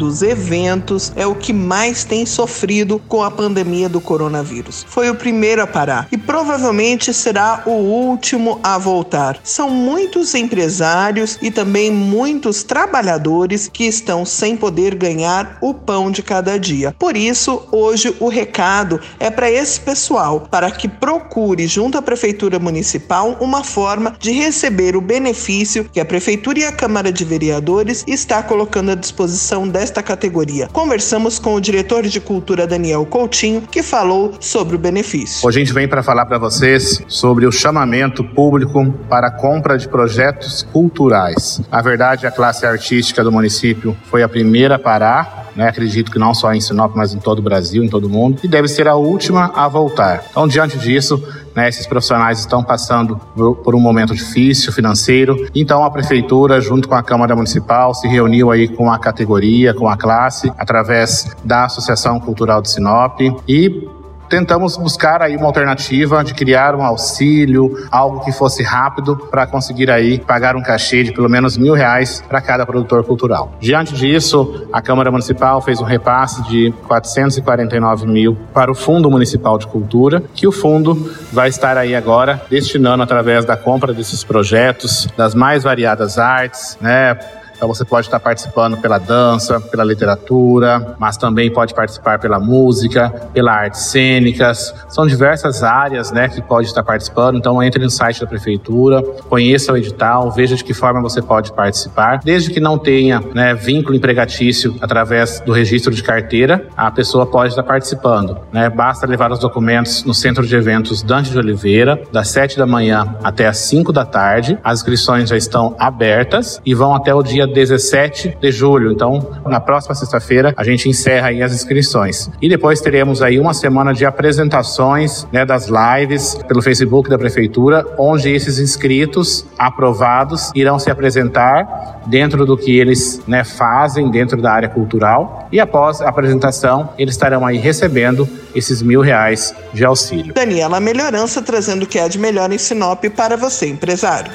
dos eventos é o que mais tem sofrido com a pandemia do coronavírus. Foi o primeiro a parar e provavelmente será o último a voltar. São muitos empresários e também muitos trabalhadores que estão sem poder ganhar o pão de cada dia. Por isso, hoje o recado é para esse pessoal, para que procure junto à prefeitura municipal uma forma de receber o benefício que a prefeitura e a Câmara de Vereadores está colocando à disposição desta desta categoria. Conversamos com o diretor de cultura Daniel Coutinho, que falou sobre o benefício. Hoje a gente vem para falar para vocês sobre o chamamento público para compra de projetos culturais. A verdade, a classe artística do município foi a primeira a parar né? acredito que não só em Sinop, mas em todo o Brasil, em todo o mundo, e deve ser a última a voltar. Então, diante disso, né, esses profissionais estão passando por um momento difícil financeiro, então a prefeitura, junto com a Câmara Municipal, se reuniu aí com a categoria, com a classe, através da Associação Cultural de Sinop e tentamos buscar aí uma alternativa de criar um auxílio, algo que fosse rápido para conseguir aí pagar um cachê de pelo menos mil reais para cada produtor cultural. Diante disso, a Câmara Municipal fez um repasse de 449 mil para o Fundo Municipal de Cultura, que o fundo vai estar aí agora destinando através da compra desses projetos, das mais variadas artes, né? Então você pode estar participando pela dança, pela literatura, mas também pode participar pela música, pela artes cênicas. São diversas áreas, né, que pode estar participando. Então entre no site da prefeitura, conheça o edital, veja de que forma você pode participar. Desde que não tenha, né, vínculo empregatício através do registro de carteira, a pessoa pode estar participando, né? Basta levar os documentos no Centro de Eventos Dante de Oliveira, das 7 da manhã até as 5 da tarde. As inscrições já estão abertas e vão até o dia 17 de julho. Então, na próxima sexta-feira, a gente encerra aí as inscrições. E depois teremos aí uma semana de apresentações né, das lives pelo Facebook da Prefeitura, onde esses inscritos aprovados irão se apresentar dentro do que eles né, fazem dentro da área cultural. E após a apresentação, eles estarão aí recebendo esses mil reais de auxílio. Daniela Melhorança trazendo o que é de melhor em Sinop para você, empresário.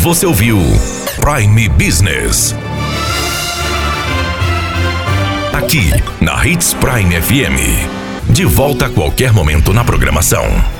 Você ouviu Prime Business. Aqui, na Hits Prime FM. De volta a qualquer momento na programação.